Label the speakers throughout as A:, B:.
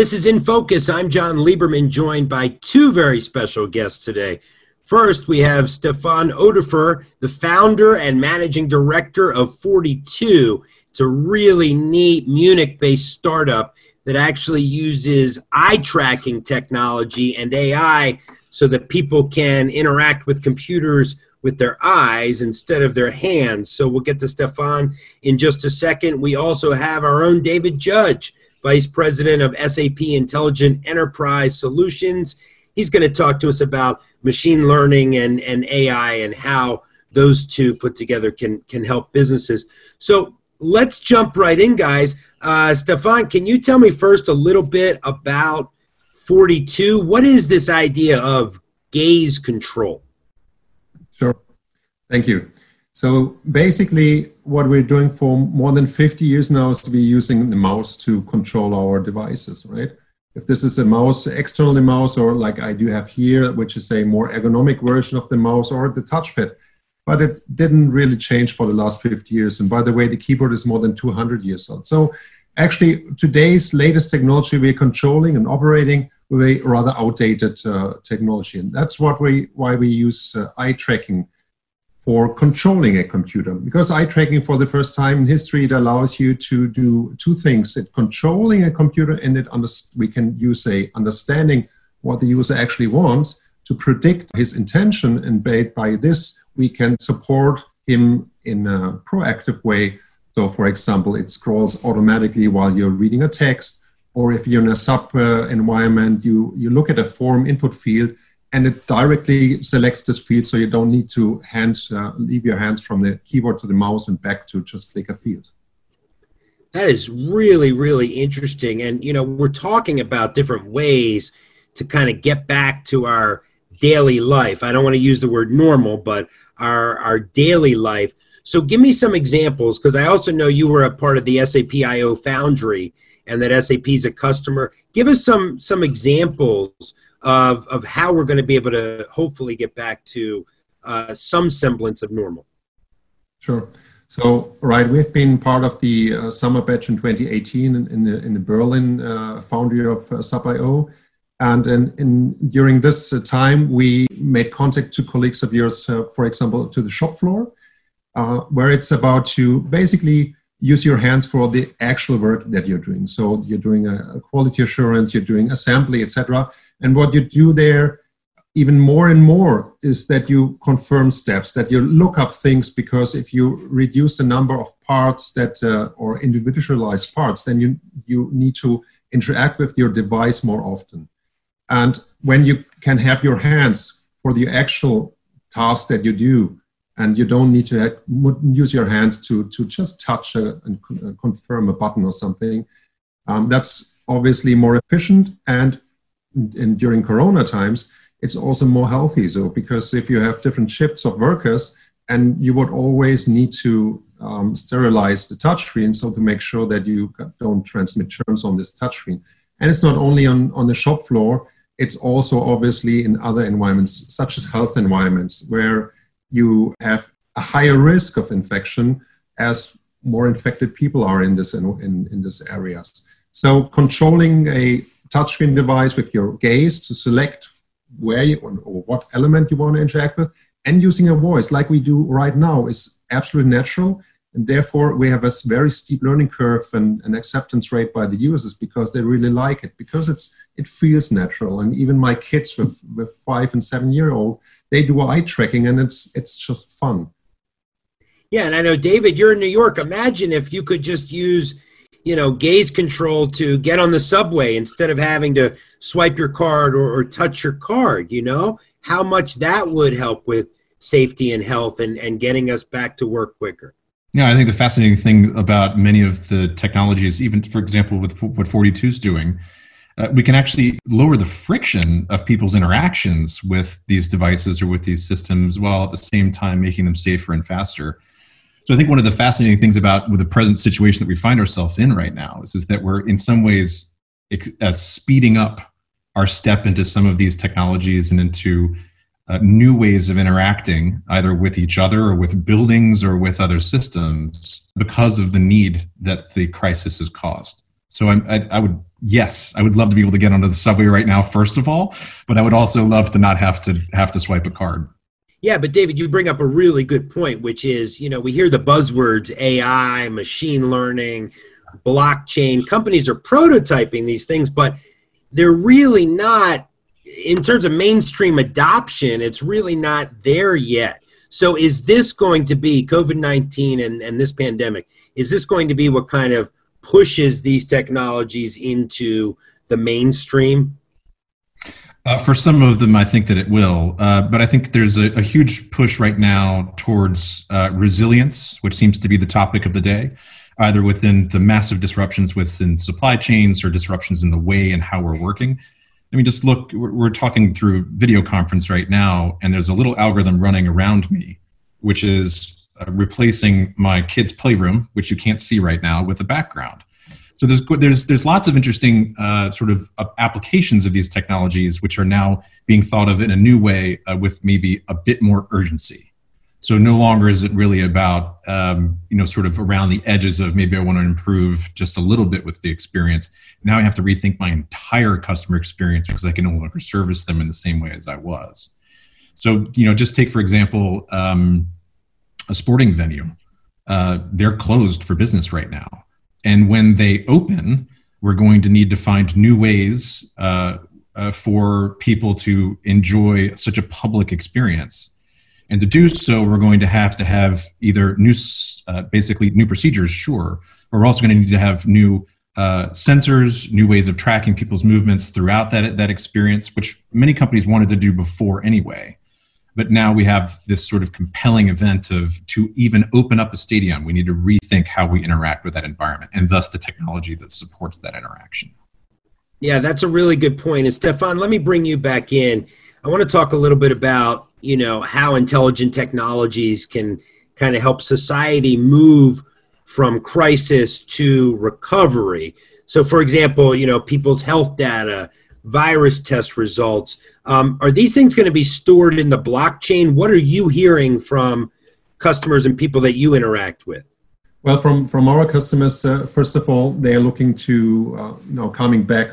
A: This is In Focus. I'm John Lieberman, joined by two very special guests today. First, we have Stefan Oderfer, the founder and managing director of 4tiitoo. It's a really neat Munich based startup that actually uses eye tracking technology and AI so that people can interact with computers with their eyes instead of their hands. So we'll get to Stefan in just a second. We also have our own David Judge, Vice President of SAP Intelligent Enterprise Solutions. He's going to talk to us about machine learning and, and AI and how those two put together can, can help businesses. So let's jump right in, guys. Uh, Stefan, can you tell me first a little bit about 4tiitoo? What is this idea of gaze control?
B: Sure. Thank you. So basically, what we're doing for more than 50 years now is to be using the mouse to control our devices, right? If this is a mouse, external mouse, or like I do have here, which is a more ergonomic version of the mouse or the touchpad, but it didn't really change for the last 50 years. And by the way, the keyboard is more than 200 years old. So actually, today's latest technology we're controlling and operating with a rather outdated uh, technology. And that's what we, why we use uh, eye tracking for controlling a computer. Because eye tracking for the first time in history, it allows you to do two things. It controlling a computer and it under, we can use a understanding what the user actually wants to predict his intention. And by, this, we can support him in a proactive way. So for example, it scrolls automatically while you're reading a text or if you're in a SAP uh, environment, you, you look at a form input field and it directly selects this field so you don't need to hand uh, leave your hands from the keyboard to the mouse and back to just click a field.
A: That is really really interesting. And you know we're talking about different ways to kind of get back to our daily life. I don't want to use the word normal but our our daily life. So give me some examples because i also know you were a part of the sap io foundry and that SAP is a customer. Give us some some examples of of how we're going to be able to hopefully get back to uh, some semblance of normal.
B: Sure. So, right, we've been part of the uh, summer batch in 2018 in, in the in the Berlin uh, foundry of uh, SAP.io. And in, in, during this uh, time, we made contact to colleagues of yours, uh, for example, to the shop floor, uh, where it's about to basically use your hands for the actual work that you're doing. So you're doing a, quality assurance, you're doing assembly, etc. And what you do there, even more and more, is that you confirm steps, that you look up things because if you reduce the number of parts that uh, or individualized parts, then you you need to interact with your device more often. And when you can have your hands for the actual task that you do, and you don't need to use your hands to, to just touch a, and confirm a button or something. Um, that's obviously more efficient and, and during corona times it's also more healthy so because if you have different shifts of workers and you would always need to um, sterilize the touchscreen so to make sure that you don't transmit germs on this touchscreen and it's not only on, on the shop floor it's also obviously in other environments such as health environments where you have a higher risk of infection as more infected people are in this in, in, in this areas. So controlling a touchscreen device with your gaze to select where you, or what element you want to interact with and using a voice like we do right now is absolutely natural and therefore we have a very steep learning curve and an acceptance rate by the users because they really like it because it's it feels natural and even my kids with with five and seven year old they do eye tracking and it's it's just fun.
A: Yeah and i know david you're in new york. Imagine if you could just use you know gaze control to get on the subway instead of having to swipe your card or, or touch your card you know? How much that would help with safety and health and, and getting us back to work quicker.
C: Yeah, I think the fascinating thing about many of the technologies, even for example, with what 4tiitoo is doing, uh, we can actually lower the friction of people's interactions with these devices or with these systems while at the same time making them safer and faster. So I think one of the fascinating things about with the present situation that we find ourselves in right now is, is that we're in some ways uh, speeding up our step into some of these technologies and into uh, new ways of interacting either with each other or with buildings or with other systems because of the need that the crisis has caused. So I, I would yes, I would love to be able to get onto the subway right now, first of all, but I would also love to not have to have to swipe a card.
A: Yeah, but David, you bring up a really good point, which is, you know, we hear the buzzwords AI, machine learning, blockchain. Companies are prototyping these things, but they're really not, in terms of mainstream adoption, it's really not there yet. So, is this going to be COVID 19 and, and this pandemic? Is this going to be what kind of pushes these technologies into the mainstream?
C: Uh, for some of them, I think that it will, uh, but I think there's a, a, huge push right now towards uh, resilience, which seems to be the topic of the day, either within the massive disruptions within supply chains or disruptions in the way and how we're working. I mean, just look, we're, we're talking through video conference right now, and there's a little algorithm running around me, which is uh, replacing my kid's playroom, which you can't see right now, with a background. So there's there's there's lots of interesting uh, sort of uh, applications of these technologies, which are now being thought of in a new way uh, with maybe a bit more urgency. So no longer is it really about um, you know sort of around the edges of maybe I want to improve just a little bit with the experience. Now I have to rethink my entire customer experience because I can no longer service them in the same way as I was. So you know, just take for example um, a sporting venue. Uh, they're closed for business right now and when they open, we're going to need to find new ways uh, uh, for people to enjoy such a public experience. And to do so, we're going to have to have either new, uh, basically new procedures, sure, but we're also going to need to have new uh, sensors, new ways of tracking people's movements throughout that, that experience, which many companies wanted to do before anyway. But now we have this sort of compelling event of to even open up a stadium, we need to rethink how we interact with that environment and thus the technology that supports that interaction.
A: Yeah, that's a really good point. And Stefan, let me bring you back in. I want to talk a little bit about, you know, how intelligent technologies can kind of help society move from crisis to recovery. So for example, you know, people's health data, virus test results. Um, are these things going to be stored in the blockchain? What are you hearing from customers and people that you interact with?
B: Well, from from our customers, uh, first of all, they are looking to uh, you know coming back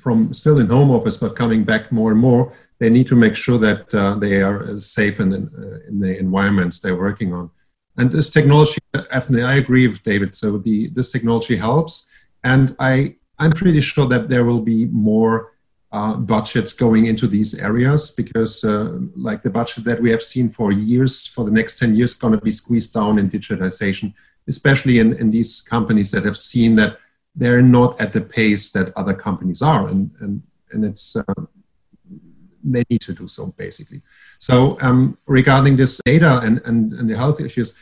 B: from still in home office, but coming back more and more. They need to make sure that uh, they are safe in uh, in the environments they're working on. And this technology, definitely, I agree with David. So the this technology helps, and I I'm pretty sure that there will be more uh, budgets going into these areas because, uh, like the budget that we have seen for years, for the next 10 years, going to be squeezed down in digitization, especially in, in these companies that have seen that they're not at the pace that other companies are. And, and, and it's, uh, they need to do so basically. So, um, regarding this data and, and, and the health issues,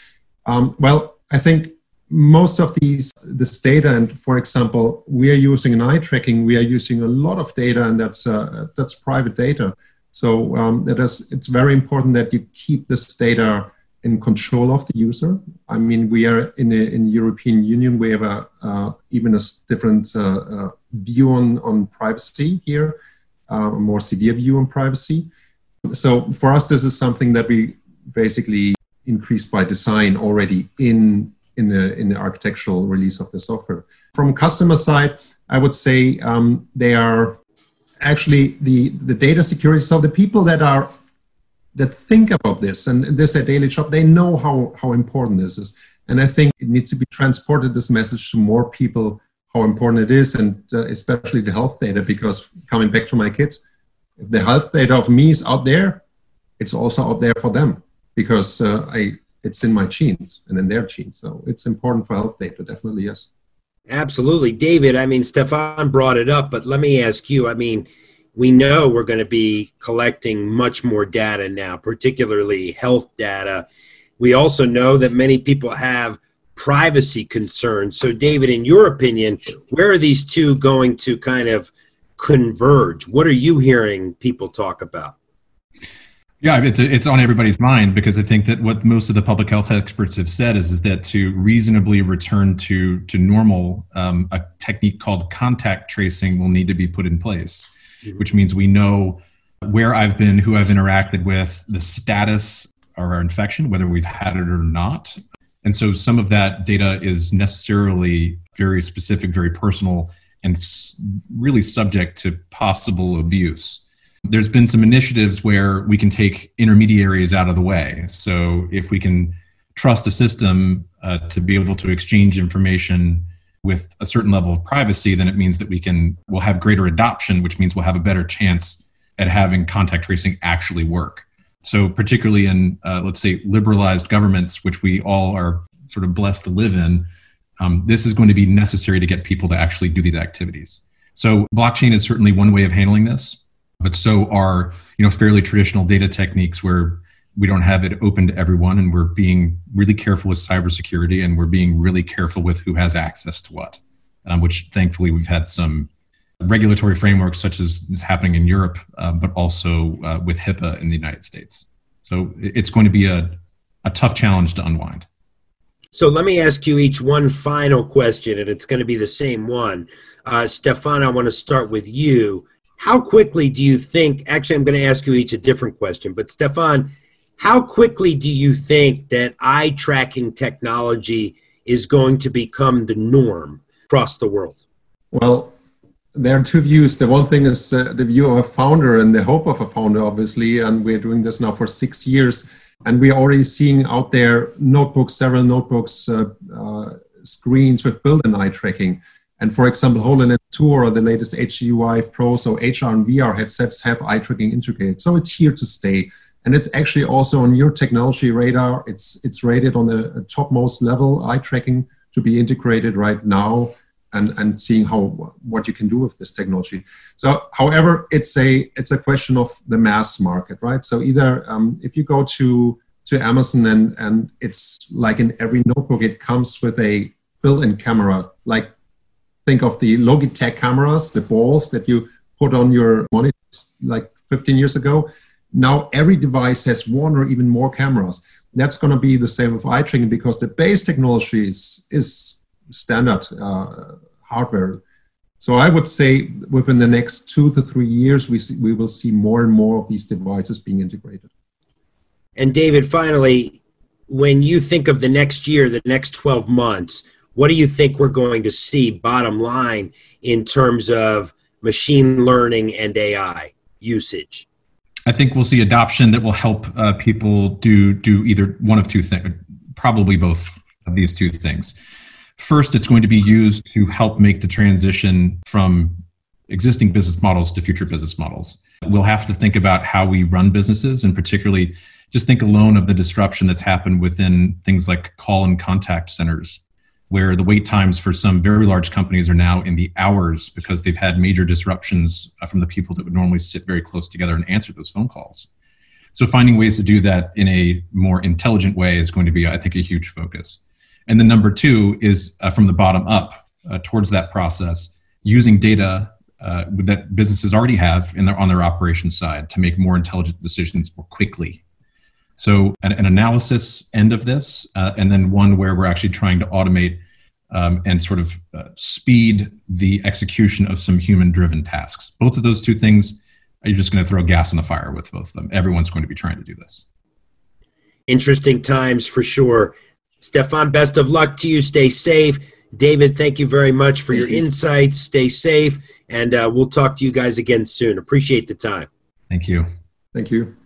B: um, well, I think most of these this data and for example we are using an eye tracking we are using a lot of data and that's uh, that's private data. So um, that is it's very important that you keep this data in control of the user. I mean we are in a, in european union we have a uh, even a different uh, uh view on on privacy here uh, a more severe view on privacy. So for us this is something that we basically increased by design already in in the in the architectural release of the software. From customer side, I would say um, they are actually the the data security. So the people that are that think about this and this at daily job, they know how how important this is, and I think it needs to be transported this message to more people how important it is, and uh, especially the health data. Because coming back to my kids, if the health data of me is out there, it's also out there for them because uh, I it's in my genes and in their genes. So it's important for health data, definitely, yes.
A: Absolutely. David, I mean, Stefan brought it up, but let me ask you I mean, we know we're going to be collecting much more data now, particularly health data. We also know that many people have privacy concerns. So, David, in your opinion, where are these two going to kind of converge? What are you hearing people talk about?
C: Yeah, it's it's on everybody's mind because I think that what most of the public health experts have said is is that to reasonably return to to normal, um, a technique called contact tracing will need to be put in place, mm-hmm. which means we know where I've been, who I've interacted with, the status of our infection, whether we've had it or not, and so some of that data is necessarily very specific, very personal, and really subject to possible abuse. There's been some initiatives where we can take intermediaries out of the way. So if we can trust a system uh, to be able to exchange information with a certain level of privacy, then it means that we can we'll have greater adoption, which means we'll have a better chance at having contact tracing actually work. So particularly in uh, let's say liberalized governments, which we all are sort of blessed to live in, um, this is going to be necessary to get people to actually do these activities. So blockchain is certainly one way of handling this, but so are you know fairly traditional data techniques where we don't have it open to everyone, and we're being really careful with cybersecurity, and we're being really careful with who has access to what. Um, which thankfully we've had some regulatory frameworks such as is happening in Europe, uh, but also uh, with HIPAA in the United States. So it's going to be a, a tough challenge to unwind.
A: So let me ask you each one final question, and it's going to be the same one. Uh, Stefan, I want to start with you. How quickly do you think? Actually, I'm going to ask you each a different question, but Stefan, how quickly do you think that eye tracking technology is going to become the norm across the world?
B: Well, there are two views. The one thing is uh, the view of a founder and the hope of a founder, obviously, and we're doing this now for six years and we're already seeing out there notebooks, several notebooks, uh, uh, screens with built-in eye tracking. And for example, HoloLens 2 or the latest HTC Pro, so HR and VR headsets have eye tracking integrated. So it's here to stay. And it's actually also on your technology radar. It's, it's rated on the topmost level, eye tracking to be integrated right now and, and seeing how what you can do with this technology. So, however, it's a it's a question of the mass market, right? So either um, if you go to to Amazon and and it's like in every notebook, it comes with a built-in camera. Like think of the Logitech cameras, the balls that you put on your monitors like 15 years ago. Now every device has one or even more cameras. That's going to be the same with eye tracking because the base technology is is standard uh, hardware. So I would say within the next two to three years, we see, we will see more and more of these devices being integrated.
A: And David, finally, when you think of the next year, the next 12 months, what do you think we're going to see bottom line in terms of machine learning and AI usage?
C: I think we'll see adoption that will help uh, people do do either one of two things, probably both of these two things. First, it's going to be used to help make the transition from existing business models to future business models. We'll have to think about how we run businesses and particularly just think alone of the disruption that's happened within things like call and contact centers where the wait times for some very large companies are now in the hours because they've had major disruptions uh, from the people that would normally sit very close together and answer those phone calls. So finding ways to do that in a more intelligent way is going to be, I think, a huge focus. And then number two is uh, from the bottom up uh, towards that process, using data uh, that businesses already have in their, on their operations side to make more intelligent decisions more quickly. So an, an analysis end of this, uh, and then one where we're actually trying to automate um, and sort of uh, speed the execution of some human-driven tasks. Both of those two things, you're just going to throw gas on the fire with both of them. Everyone's going to be trying to do this.
A: Interesting times for sure. Stefan, best of luck to you. Stay safe. David, thank you very much for your insights. Stay safe, and uh, we'll talk to you guys again soon. Appreciate the time.
C: Thank you.
B: Thank you.